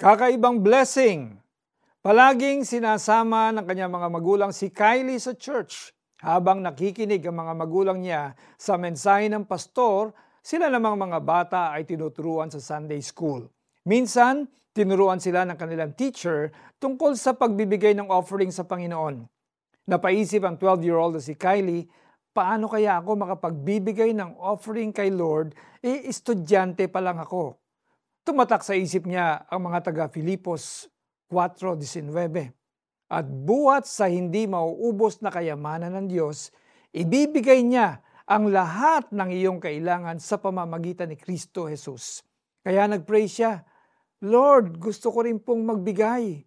Kakaibang blessing. Palaging sinasama ng kanyang mga magulang si Kylie sa church. Habang nakikinig ang mga magulang niya sa mensahe ng pastor, sila namang mga bata ay tinuturuan sa Sunday school. Minsan, tinuruan sila ng kanilang teacher tungkol sa pagbibigay ng offering sa Panginoon. Napaisip ang 12-year-old na si Kylie, paano kaya ako makapagbibigay ng offering kay Lord, eh estudyante pa lang ako. Tumatak sa isip niya ang mga taga Filipos 4.19. At buhat sa hindi mauubos na kayamanan ng Diyos, ibibigay niya ang lahat ng iyong kailangan sa pamamagitan ni Kristo Jesus. Kaya nagpray siya, Lord, gusto ko rin pong magbigay.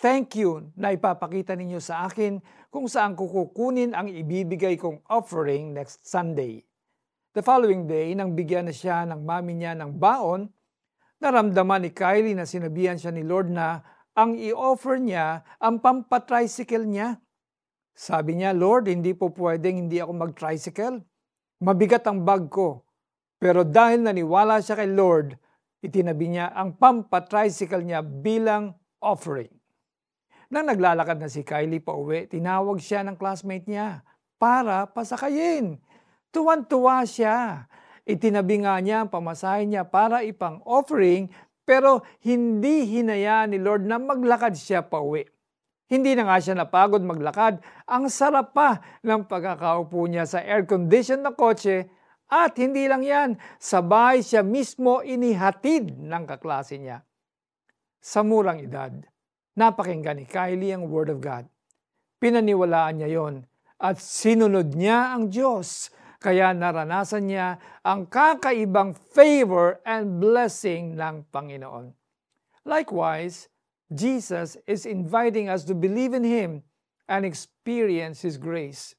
Thank you na ipapakita ninyo sa akin kung saan ko kukunin ang ibibigay kong offering next Sunday. The following day, nang bigyan na siya ng mami niya ng baon, naramdaman ni Kylie na sinabihan siya ni Lord na ang i-offer niya ang pampatricycle niya. Sabi niya, Lord, hindi po pwedeng hindi ako mag-tricycle. Mabigat ang bag ko. Pero dahil naniwala siya kay Lord, itinabi niya ang pampatricycle niya bilang offering. Nang naglalakad na si Kylie pa uwi, tinawag siya ng classmate niya para pasakayin. Tuwan-tuwa siya. Itinabi nga niya ang pamasahe niya para ipang offering pero hindi hinayaan ni Lord na maglakad siya pa uwi. Hindi na nga siya napagod maglakad. Ang sarap pa ng pagkakaupo niya sa air-conditioned na kotse at hindi lang yan, sabay siya mismo inihatid ng kaklase niya. Sa murang edad, napakinggan ni Kylie ang Word of God. Pinaniwalaan niya yon at sinunod niya ang Diyos kaya naranasan niya ang kakaibang favor and blessing ng Panginoon. Likewise, Jesus is inviting us to believe in Him and experience His grace.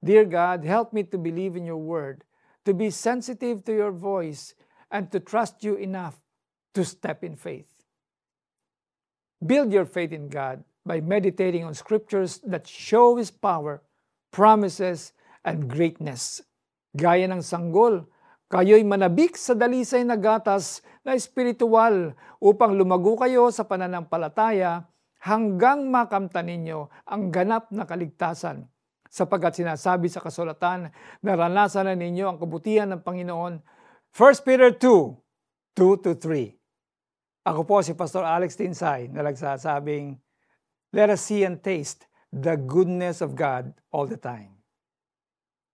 Dear God, help me to believe in your word, to be sensitive to your voice, and to trust you enough to step in faith. Build your faith in God by meditating on scriptures that show His power, promises, and greatness. Gaya ng sanggol, kayo'y manabik sa dalisay na gatas na espiritual upang lumago kayo sa pananampalataya hanggang makamtan ninyo ang ganap na kaligtasan. Sapagkat sinasabi sa kasulatan, naranasan na ninyo ang kabutihan ng Panginoon. 1 Peter 2, 2-3 Ako po si Pastor Alex Tinsay na nagsasabing, Let us see and taste the goodness of God all the time.